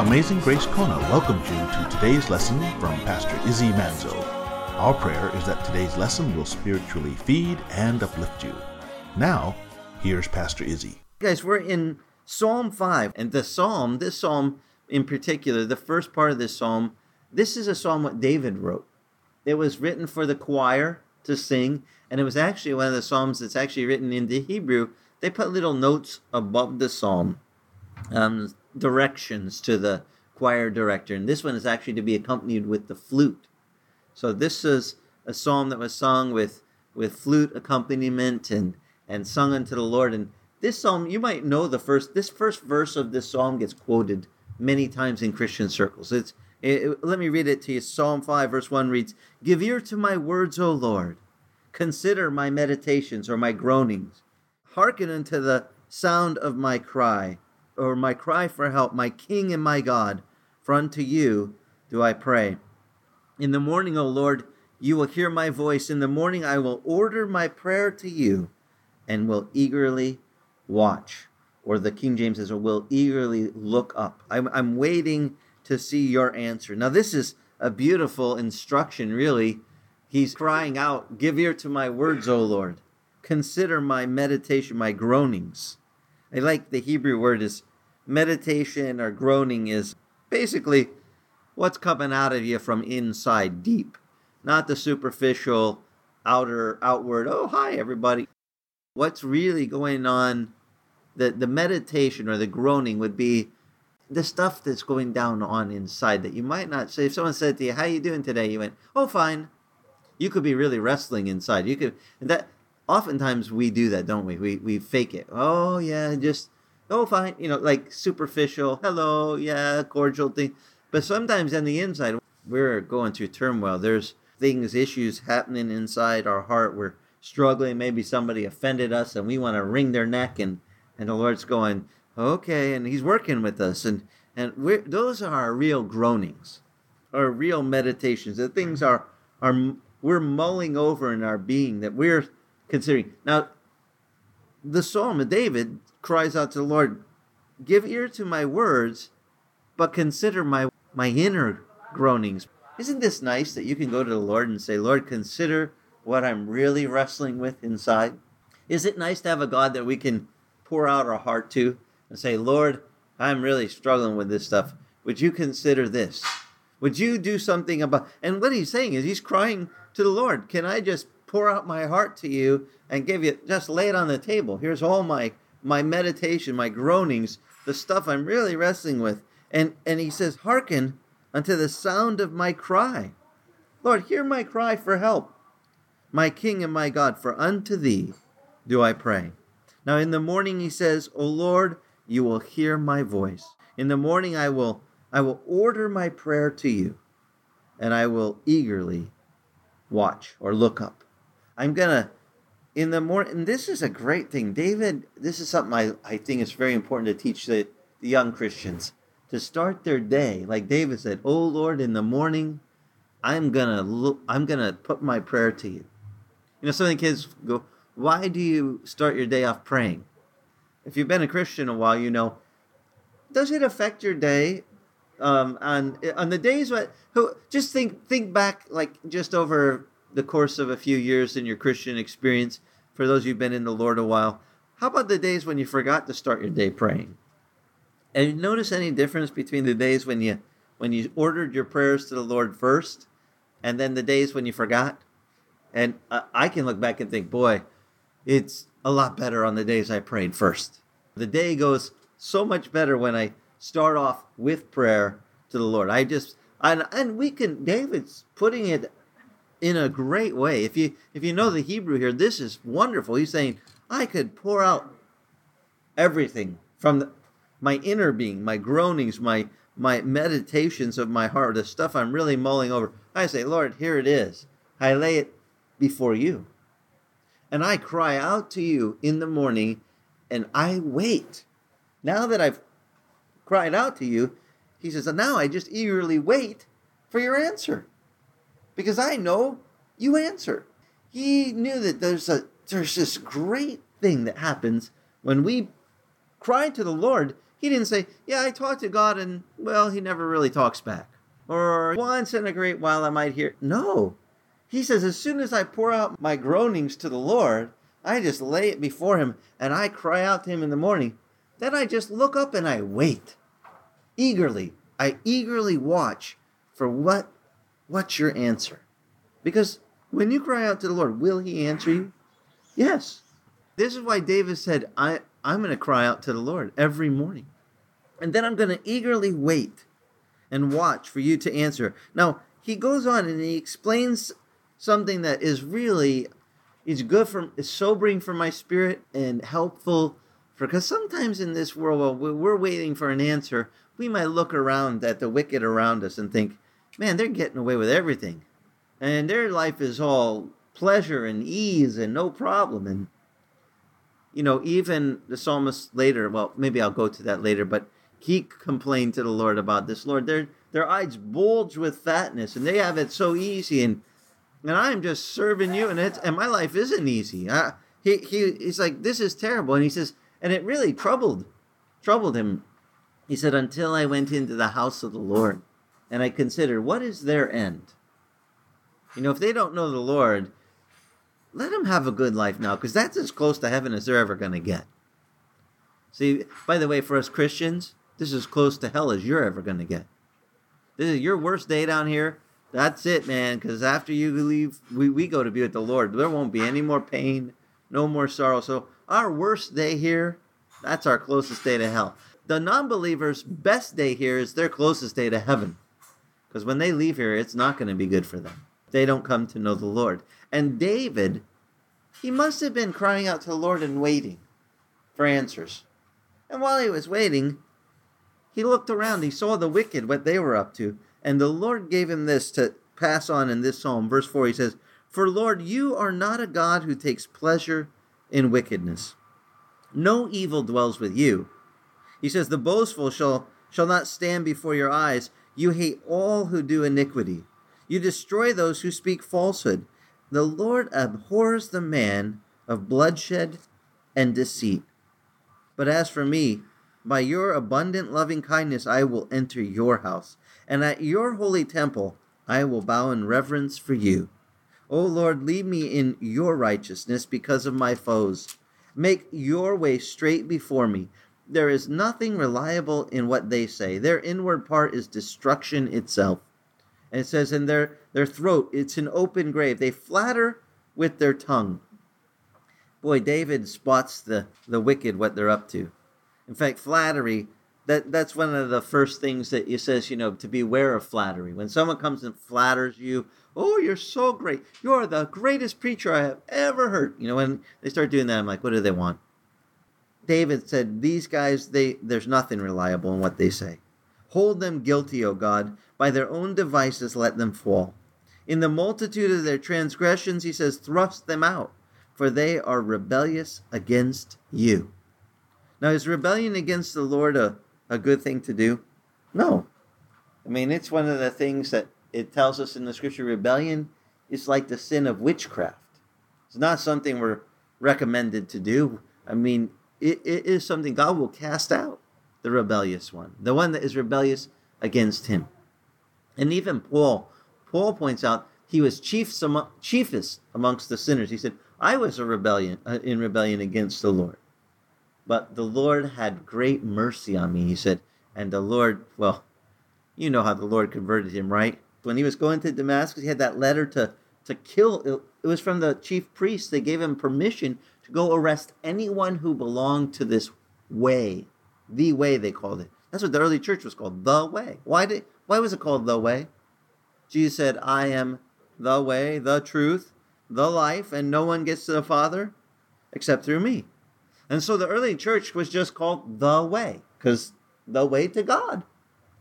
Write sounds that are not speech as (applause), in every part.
Amazing Grace Kona welcomes you to today's lesson from Pastor Izzy Manzo. Our prayer is that today's lesson will spiritually feed and uplift you. Now, here's Pastor Izzy. Guys, we're in Psalm 5, and the psalm, this psalm in particular, the first part of this psalm, this is a psalm what David wrote. It was written for the choir to sing, and it was actually one of the psalms that's actually written into Hebrew. They put little notes above the psalm, um, directions to the choir director, and this one is actually to be accompanied with the flute. So this is a psalm that was sung with with flute accompaniment and and sung unto the Lord. And this psalm, you might know the first this first verse of this psalm gets quoted many times in Christian circles. It's it, let me read it to you. Psalm 5, verse 1 reads Give ear to my words, O Lord. Consider my meditations or my groanings. Hearken unto the sound of my cry, or my cry for help, my King and my God. For unto you do I pray. In the morning, O Lord, you will hear my voice. In the morning, I will order my prayer to you and will eagerly watch. Or the King James says, will eagerly look up. I'm, I'm waiting to see your answer. Now, this is a beautiful instruction, really. He's crying out, Give ear to my words, O Lord. Consider my meditation, my groanings. I like the Hebrew word is meditation or groaning is basically what's coming out of you from inside deep, not the superficial outer outward, oh hi everybody. What's really going on the the meditation or the groaning would be the stuff that's going down on inside that you might not say. If someone said to you, "How you doing today?" You went, "Oh, fine." You could be really wrestling inside. You could and that. Oftentimes we do that, don't we? We we fake it. Oh yeah, just oh fine. You know, like superficial. Hello, yeah, cordial thing. But sometimes on the inside, we're going through turmoil. There's things, issues happening inside our heart. We're struggling. Maybe somebody offended us, and we want to wring their neck. And and the Lord's going, okay, and He's working with us, and and we're, those are our real groanings, our real meditations. The things are are we're mulling over in our being that we're considering. Now, the Psalm of David cries out to the Lord, "Give ear to my words, but consider my my inner groanings." Isn't this nice that you can go to the Lord and say, "Lord, consider what I'm really wrestling with inside"? Is it nice to have a God that we can pour out our heart to and say, Lord, I'm really struggling with this stuff. Would you consider this? Would you do something about and what he's saying is he's crying to the Lord, can I just pour out my heart to you and give you just lay it on the table. Here's all my my meditation, my groanings, the stuff I'm really wrestling with. And and he says, Hearken unto the sound of my cry. Lord, hear my cry for help. My King and my God, for unto thee do I pray. Now in the morning he says, O Lord, you will hear my voice. In the morning I will I will order my prayer to you, and I will eagerly watch or look up. I'm gonna in the morning and this is a great thing. David, this is something I, I think is very important to teach the, the young Christians. To start their day, like David said, Oh Lord, in the morning, I'm gonna look I'm gonna put my prayer to you. You know, some of the kids go, why do you start your day off praying? If you've been a Christian a while, you know, does it affect your day? Um, on on the days when who just think think back like just over the course of a few years in your Christian experience. For those who've been in the Lord a while, how about the days when you forgot to start your day praying? And you notice any difference between the days when you when you ordered your prayers to the Lord first, and then the days when you forgot? And I can look back and think, boy, it's a lot better on the days I prayed first. The day goes so much better when I start off with prayer to the Lord. I just and and we can David's putting it in a great way. If you if you know the Hebrew here, this is wonderful. He's saying, I could pour out everything from the, my inner being, my groanings, my my meditations of my heart, the stuff I'm really mulling over. I say, Lord, here it is. I lay it before you and I cry out to you in the morning and I wait. Now that I've cried out to you, he says, and now I just eagerly wait for your answer because I know you answer. He knew that there's a there's this great thing that happens when we cry to the Lord. He didn't say, Yeah, I talked to God and, well, he never really talks back. Or once in a great while I might hear. No. He says, As soon as I pour out my groanings to the Lord, I just lay it before him and I cry out to him in the morning. Then I just look up and I wait eagerly. I eagerly watch for what what's your answer? Because when you cry out to the Lord, will he answer you? Yes. This is why David said, I, I'm going to cry out to the Lord every morning. And then I'm going to eagerly wait and watch for you to answer. Now, he goes on and he explains something that is really is good for is sobering for my spirit and helpful for because sometimes in this world while we're waiting for an answer we might look around at the wicked around us and think man they're getting away with everything. And their life is all pleasure and ease and no problem. And you know even the psalmist later well maybe i'll go to that later but he complained to the lord about this. Lord their their eyes bulge with fatness and they have it so easy. And and i'm just serving you and it's and my life isn't easy. I, he, he he's like this is terrible. And he says and it really troubled troubled him. He said until i went into the house of the lord and i consider what is their end? You know if they don't know the lord let them have a good life now because that's as close to heaven as they're ever going to get. See by the way for us christians this is as close to hell as you're ever going to get. This is your worst day down here. That's it man because after you leave we, we go to be with the lord. There won't be any more pain no more sorrow. So our worst day here that's our closest day to hell. The non-believers best day here is their closest day to heaven because when they leave here it's not going to be good for them. They don't come to know the lord. And david he must have been crying out to the lord and waiting for answers. And while he was waiting he looked around he saw the wicked what they were up to. And the lord gave him this to pass on in this psalm verse 4 he says for lord you are not a god who takes pleasure in wickedness. No evil dwells with you. He says the boastful shall shall not stand before your eyes you hate all who do iniquity you destroy those who speak falsehood the lord abhors the man of bloodshed and deceit but as for me by your abundant loving kindness I will enter your house, and at your holy temple I will bow in reverence for you. O Lord, lead me in your righteousness because of my foes. Make your way straight before me. There is nothing reliable in what they say. Their inward part is destruction itself. And it says in their, their throat, it's an open grave. They flatter with their tongue. Boy, David spots the, the wicked, what they're up to. In fact, flattery, that, that's one of the first things that he says, you know, to beware of flattery. When someone comes and flatters you, oh, you're so great. You're the greatest preacher I have ever heard. You know, when they start doing that, I'm like, what do they want? David said, these guys, they there's nothing reliable in what they say. Hold them guilty, O God. By their own devices, let them fall. In the multitude of their transgressions, he says, thrust them out, for they are rebellious against you. Now, is rebellion against the Lord a, a good thing to do? No. I mean, it's one of the things that it tells us in the scripture rebellion is like the sin of witchcraft. It's not something we're recommended to do. I mean, it, it is something God will cast out the rebellious one, the one that is rebellious against him. And even Paul, Paul points out he was chief, chiefest amongst the sinners. He said, I was a rebellion uh, in rebellion against the Lord. But the Lord had great mercy on me, he said. And the Lord, well, you know how the Lord converted him, right? When he was going to Damascus, he had that letter to, to kill. It was from the chief priest. They gave him permission go arrest anyone who belonged to this way. The way, they called it. That's what the early church was called, the way. Why did why was it called the way? Jesus said, I am the way, the truth, the life, and no one gets to the Father except through me. And so the early church was just called the way, because the way to God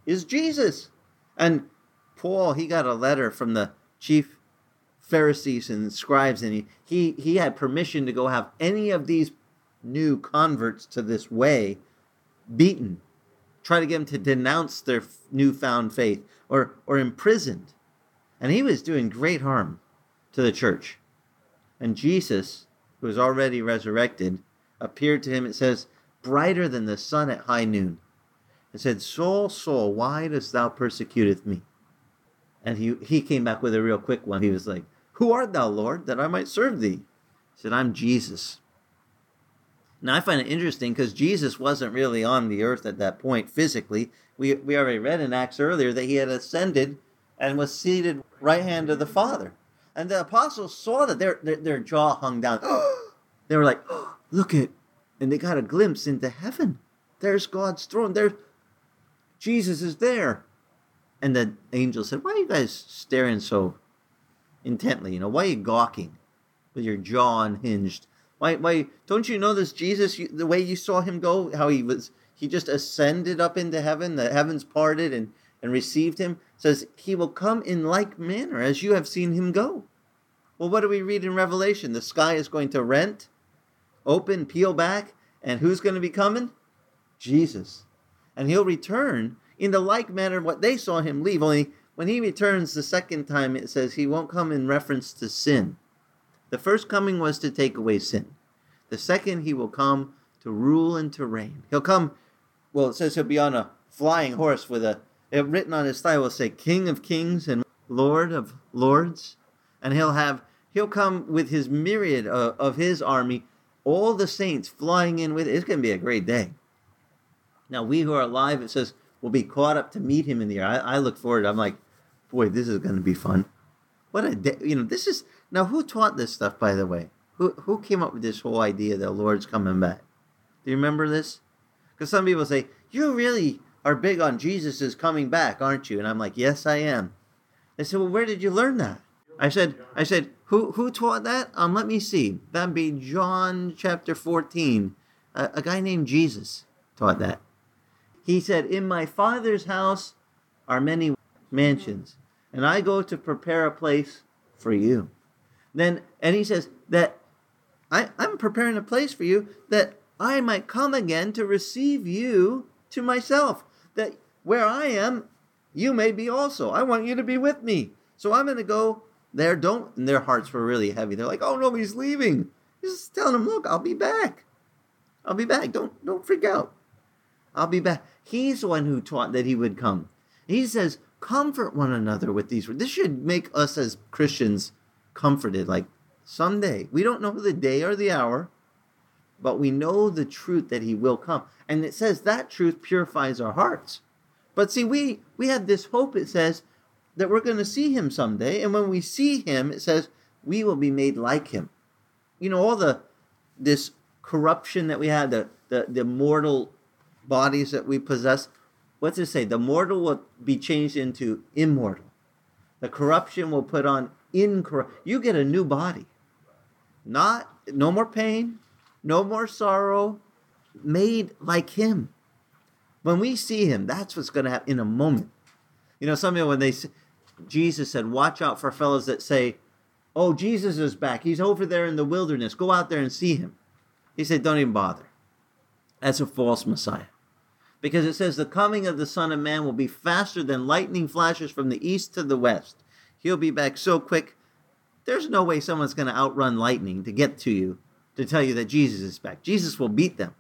is Jesus. And Paul, he got a letter from the chief Pharisees and scribes, and he, he, he had permission to go have any of these new converts to this way beaten, try to get them to denounce their newfound faith, or, or imprisoned. And he was doing great harm to the church. And Jesus, who was already resurrected, appeared to him, it says, brighter than the sun at high noon. and said, Saul, Saul, why dost thou persecuteth me? And he, he came back with a real quick one. He was like, Who art thou, Lord, that I might serve thee? He said, I'm Jesus. Now, I find it interesting because Jesus wasn't really on the earth at that point physically. We, we already read in Acts earlier that he had ascended and was seated right hand of the Father. And the apostles saw that their, their, their jaw hung down. (gasps) they were like, oh, (gasps) look at, and they got a glimpse into heaven. There's God's throne. There, Jesus is there. And the angel said, Why are you guys staring so intently? You know, why are you gawking with your jaw unhinged? Why, why don't you know this Jesus, you, the way you saw him go, how he was, he just ascended up into heaven, the heavens parted and, and received him? says he will come in like manner as you have seen him go. Well, what do we read in Revelation? The sky is going to rent, open, peel back, and who's going to be coming? Jesus. And he'll return in the like manner what they saw him leave. Only when he returns the second time, it says he won't come in reference to sin. The first coming was to take away sin. The second, he will come to rule and to reign. He'll come, well, it says he'll be on a flying horse with a it, written on his thigh will say King of Kings and Lord of Lords, and he'll have he'll come with his myriad of, of his army, all the saints flying in with it. It's going to be a great day. Now we who are alive, it says, will be caught up to meet him in the air. I, I look forward. I'm like, boy, this is going to be fun. What a day! You know, this is now who taught this stuff, by the way. Who who came up with this whole idea that the Lord's coming back? Do you remember this? Because some people say you really are big on Jesus is coming back, aren't you? And I'm like, yes, I am. They said, well, where did you learn that? I said, I said, who who taught that? Um, let me see. That'd be John chapter 14. A, a guy named Jesus taught that. He said, In my father's house are many mansions, and I go to prepare a place for you. Then and he says that I, I'm preparing a place for you that I might come again to receive you to myself that where I am, you may be also. I want you to be with me. So I'm going to go there. Don't, and their hearts were really heavy. They're like, oh no, he's leaving. He's just telling them, look, I'll be back. I'll be back. Don't, don't freak out. I'll be back. He's the one who taught that he would come. He says, comfort one another with these words. This should make us as Christians comforted. Like someday, we don't know the day or the hour, but we know the truth that he will come. And it says that truth purifies our hearts. But see, we, we have this hope, it says, that we're going to see him someday. And when we see him, it says, we will be made like him. You know, all the this corruption that we had, the, the, the mortal bodies that we possess, what's it say? The mortal will be changed into immortal. The corruption will put on incorrupt. You get a new body. Not no more pain, no more sorrow, made like him. When we see him, that's what's going to happen in a moment. You know, some people, when they, Jesus said, watch out for fellows that say, oh, Jesus is back. He's over there in the wilderness. Go out there and see him. He said, don't even bother. That's a false Messiah. Because it says, the coming of the Son of Man will be faster than lightning flashes from the east to the west. He'll be back so quick, there's no way someone's going to outrun lightning to get to you to tell you that Jesus is back. Jesus will beat them.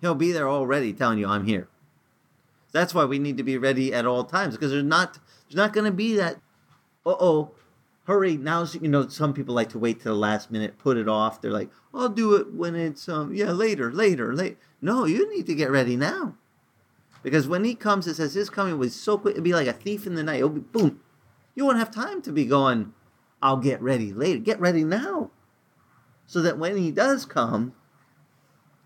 He'll be there already telling you, I'm here. That's why we need to be ready at all times because there's not there's not going to be that. Uh oh, hurry now! You know, some people like to wait to the last minute, put it off. They're like, I'll do it when it's um yeah later, later, late. No, you need to get ready now, because when he comes, it says his coming was so quick. It'd be like a thief in the night. It'll be boom. You won't have time to be going. I'll get ready later. Get ready now so that when he does come,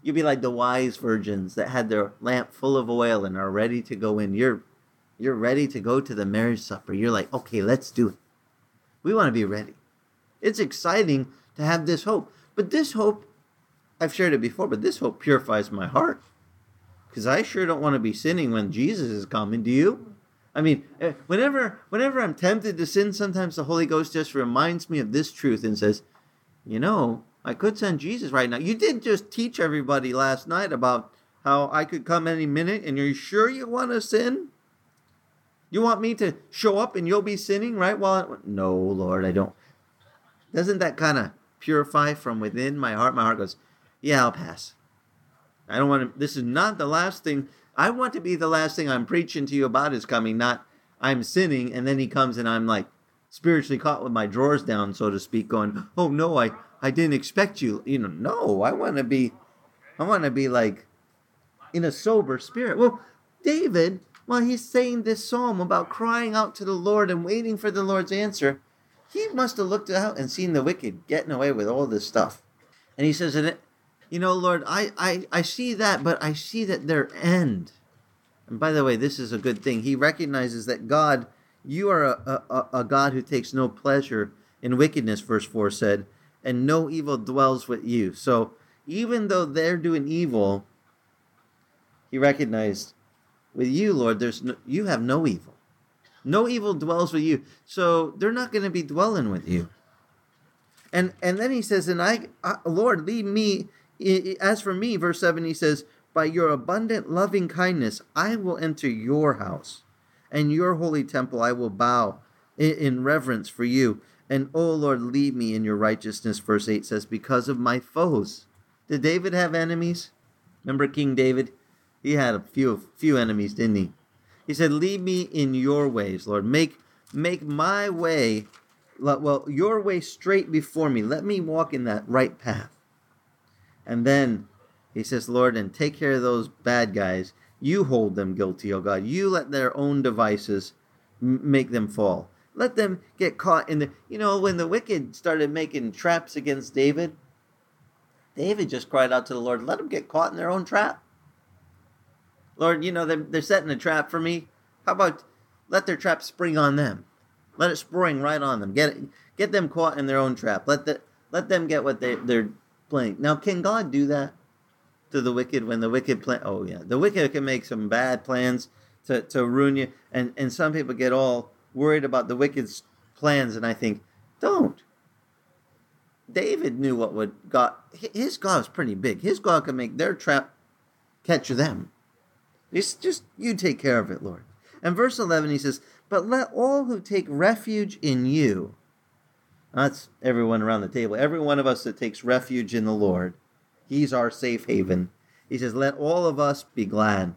you'll be like the wise virgins that had their lamp full of oil and are ready to go in. You're you're ready to go to the marriage supper. You're like, okay, let's do it. We want to be ready. It's exciting to have this hope. But this hope, I've shared it before, but this hope purifies my heart. Because I sure don't want to be sinning when Jesus is coming. Do you? I mean, eh, whenever whenever I'm tempted to sin, sometimes the Holy Ghost just reminds me of this truth and says, you know, I could send Jesus right now. You did just teach everybody last night about how I could come any minute, and you're sure you want to sin? You want me to show up and you'll be sinning, right? Well, no, Lord, I don't. Doesn't that kind of purify from within my heart? My heart goes, yeah, I'll pass. I don't want to. This is not the last thing I want to be the last thing I'm preaching to you about is coming, not I'm sinning, and then he comes and I'm like spiritually caught with my drawers down, so to speak, going, Oh no, I, I didn't expect you. You know, no, I want to be I want to be like in a sober spirit. Well, David, while he's saying this psalm about crying out to the Lord and waiting for the Lord's answer, he must have looked out and seen the wicked getting away with all this stuff. And he says, you know, Lord, I, I, I see that, but I see that their end. And by the way, this is a good thing. He recognizes that God, you are a, a, a God who takes no pleasure in wickedness, verse 4 said, and no evil dwells with you. So even though they're doing evil, he recognized, with you, Lord, there's no, you have no evil. No evil dwells with you. So they're not going to be dwelling with you. And and then he says, and I, I Lord, lead me as for me, verse 7, he says, By your abundant loving kindness, I will enter your house, and your holy temple I will bow in reverence for you. And, O Lord, lead me in your righteousness, verse 8 says, Because of my foes. Did David have enemies? Remember King David? He had a few few enemies, didn't he? He said, Lead me in your ways, Lord. Make make my way well, your way straight before me. Let me walk in that right path. And then he says, Lord, and take care of those bad guys. You hold them guilty, O God. You let their own devices m- make them fall. Let them get caught in the. You know, when the wicked started making traps against David, David just cried out to the Lord, let them get caught in their own trap. Lord, you know, they're, they're setting a trap for me. How about let their trap spring on them? Let it spring right on them. Get it, get them caught in their own trap. Let the, let them get what they, they're playing. Now, can God do that to the wicked when the wicked plan? Oh yeah, the wicked can make some bad plans to, to ruin you, and and some people get all worried about the wicked's plans, and I think don't. David knew what would God. His God was pretty big. His God could make their trap catch them. It's just you take care of it, Lord. And verse eleven, he says, "But let all who take refuge in you." That's everyone around the table. Every one of us that takes refuge in the Lord. He's our safe haven. He says, Let all of us be glad.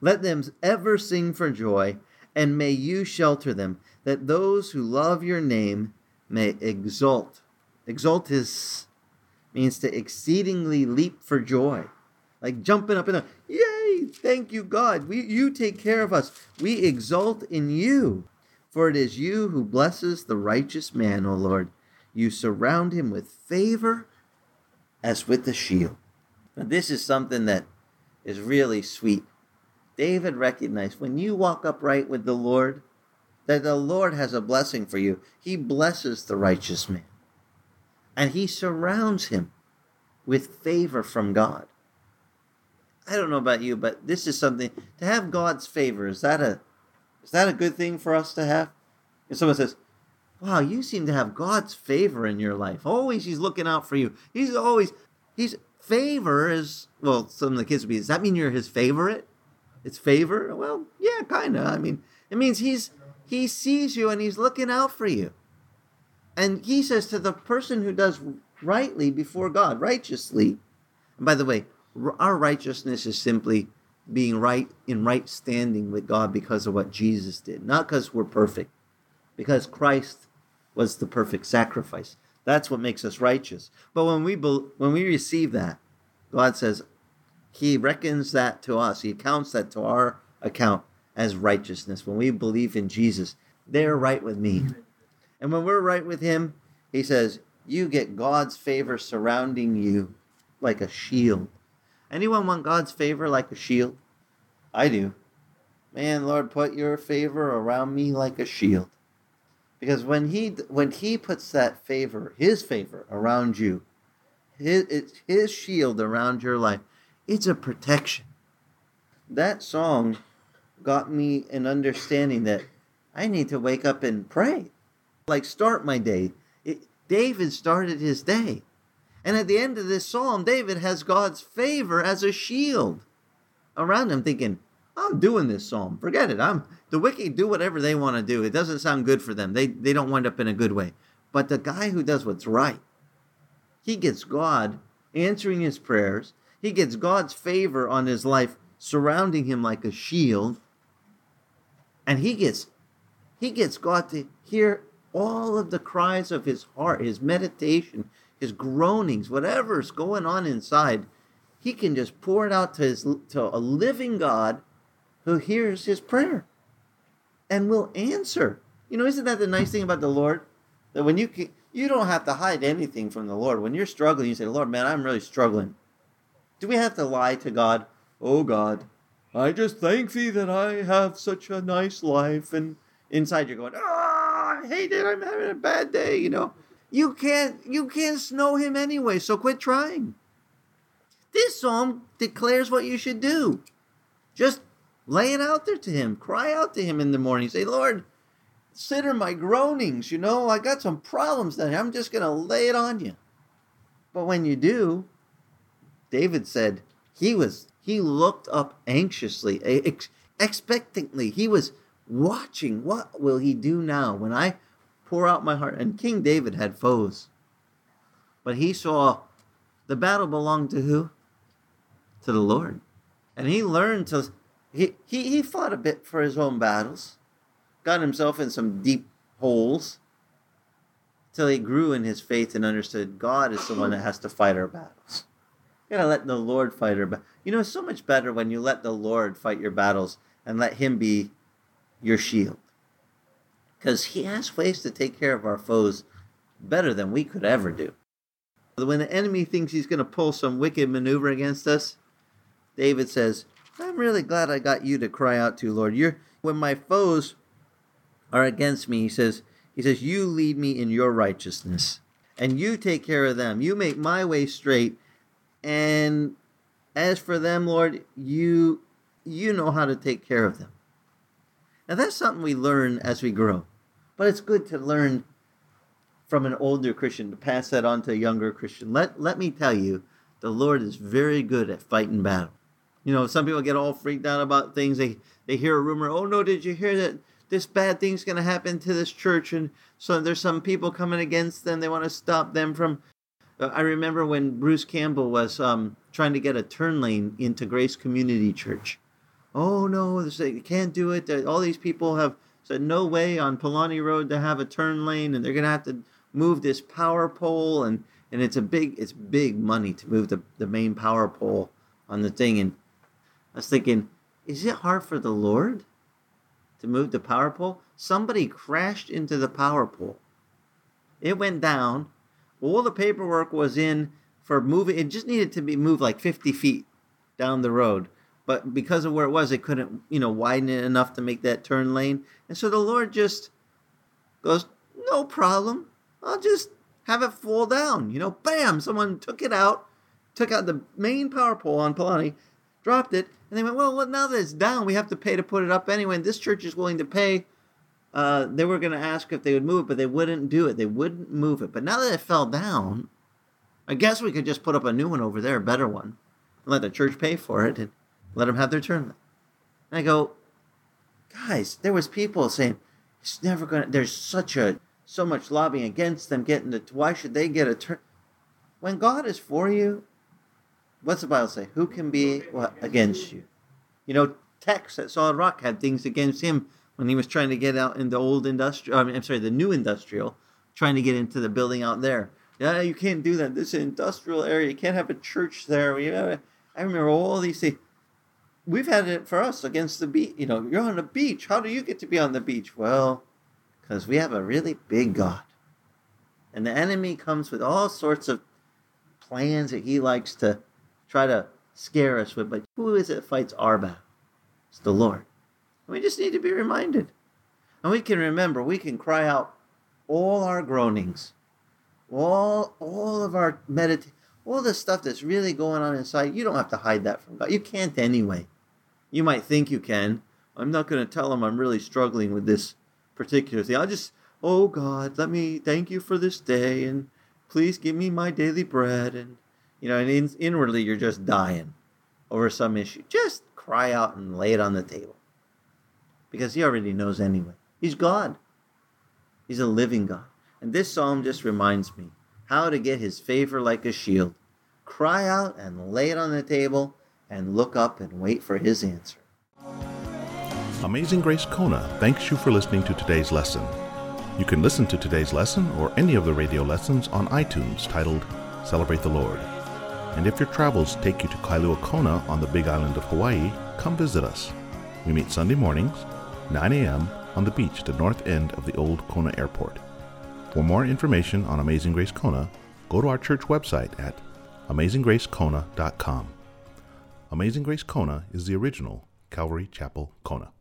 Let them ever sing for joy, and may you shelter them, that those who love your name may exult. Exult is means to exceedingly leap for joy. Like jumping up and a yay, thank you, God. We you take care of us. We exult in you. For it is you who blesses the righteous man, O Lord. You surround him with favor as with a shield. Now, this is something that is really sweet. David recognized when you walk upright with the Lord, that the Lord has a blessing for you. He blesses the righteous man, and he surrounds him with favor from God. I don't know about you, but this is something to have God's favor. Is that a is that a good thing for us to have? If someone says, Wow, you seem to have God's favor in your life. Always He's looking out for you. He's always He's favor is well, some of the kids would be, does that mean you're his favorite? It's favor? Well, yeah, kinda. I mean, it means he's he sees you and he's looking out for you. And he says to the person who does rightly before God, righteously, and by the way, our righteousness is simply being right in right standing with God because of what Jesus did, not because we're perfect, because Christ was the perfect sacrifice. That's what makes us righteous. But when we when we receive that, God says He reckons that to us. He counts that to our account as righteousness. When we believe in Jesus, they're right with me. And when we're right with Him, He says, you get God's favor surrounding you like a shield. Anyone want God's favor like a shield? I do. Man, Lord, put your favor around me like a shield. Because when he when he puts that favor, his favor around you, his his shield around your life, it's a protection. That song got me an understanding that I need to wake up and pray. Like start my day. It, David started his day. And at the end of this psalm, David has God's favor as a shield around him, thinking, I'm doing this psalm. Forget it. I'm the wicked do whatever they want to do. It doesn't sound good for them. They they don't wind up in a good way. But the guy who does what's right, he gets God answering his prayers. He gets God's favor on his life surrounding him like a shield. And he gets he gets God to hear all of the cries of his heart, his meditation, his groanings, whatever's going on inside. He can just pour it out to his to a living God who hears his prayer and will answer. You know, isn't that the nice thing about the Lord? That when you can, you don't have to hide anything from the Lord. When you're struggling, you say, "Lord, man, I'm really struggling." Do we have to lie to God? Oh God, I just thank thee that I have such a nice life and inside you're going, "Oh, I hate it. I'm having a bad day," you know. You can't you can't snow him anyway, so quit trying. This psalm declares what you should do. Just lay it out there to him. Cry out to him in the morning. Say, Lord, consider my groanings. You know, I got some problems that I'm just going to lay it on you. But when you do, David said he was, he looked up anxiously, ex- expectantly. He was watching. What will he do now when I pour out my heart? And King David had foes. But he saw the battle belonged to who? To the Lord. And he learned to he, he, he fought a bit for his own battles, got himself in some deep holes, till he grew in his faith and understood God is the one that has to fight our battles. You gotta let the Lord fight our battles. You know, it's so much better when you let the Lord fight your battles and let Him be your shield. Because He has ways to take care of our foes better than we could ever do. When the enemy thinks he's going to pull some wicked maneuver against us, David says, I'm really glad I got you to cry out to, Lord. You're when my foes are against me, he says, he says, you lead me in your righteousness, and you take care of them. You make my way straight. And as for them, Lord, you you know how to take care of them. Now that's something we learn as we grow. But it's good to learn from an older Christian to pass that on to a younger Christian. Let let me tell you, the Lord is very good at fighting battle. You know, some people get all freaked out about things. They they hear a rumor. Oh no, did you hear that this bad thing's going to happen to this church? And so there's some people coming against them. They want to stop them from. Uh, I remember when Bruce Campbell was um, trying to get a turn lane into Grace Community Church. Oh no, they can't do it. All these people have said no way on Palani Road to have a turn lane, and they're to have to move this power pole, and and it's a big it's big money to move the the main power pole on the thing, and I was thinking, is it hard for the Lord to move the power pole? Somebody crashed into the power pole. It went down. All the paperwork was in for moving. It just needed to be moved like 50 feet down the road. But because of where it was, they couldn't, you know, widen it enough to make that turn lane. And so the Lord just goes, no problem. I'll just have it fall down. You know, bam, someone took it out, took out the main power pole on Palani, dropped it, and they went, well, now that it's down, we have to pay to put it up anyway. And this church is willing to pay. Uh, they were going to ask if they would move it, but they wouldn't do it. They wouldn't move it. But now that it fell down, I guess we could just put up a new one over there, a better one, and let the church pay for it and let them have their turn. And I go, guys, there was people saying it's never to. There's such a so much lobbying against them getting it. Why should they get a turn? When God is for you, what's the Bible say? Who can be what, against you? You know, Tex at Solid Rock had things against him when he was trying to get out in the old industrial. I mean, I'm sorry, the new industrial, trying to get into the building out there. Yeah, you can't do that. This is industrial area. You can't have a church there. I remember all these things. We've had it for us against the beach. You know, you're on the beach. How do you get to be on the beach? Well, because we have a really big God. And the enemy comes with all sorts of plans that he likes to try to scare us with, but who is it fights our battle? It's the Lord. And we just need to be reminded. And we can remember, we can cry out all our groanings, all all of our medit all the stuff that's really going on inside. You don't have to hide that from God. You can't anyway. You might think you can. I'm not going to tell him I'm really struggling with this particular thing. I'll just, oh God, let me thank you for this day and please give me my daily bread and you know, and in, inwardly you're just dying over some issue. Just cry out and lay it on the table. Because he already knows anyway. He's God. He's a living God. And this psalm just reminds me how to get his favor like a shield. Cry out and lay it on the table and look up and wait for His answer. Amazing Grace Kona thanks you for listening to today's lesson. You can listen to today's lesson or any of the radio lessons on iTunes titled Celebrate the Lord. And if your travels take you to Kailua Kona on the big island of Hawaii, come visit us. We meet Sunday mornings, 9 a.m., on the beach at the north end of the old Kona Airport. For more information on Amazing Grace Kona, go to our church website at amazinggracekona.com. Amazing Grace Kona is the original Calvary Chapel Kona.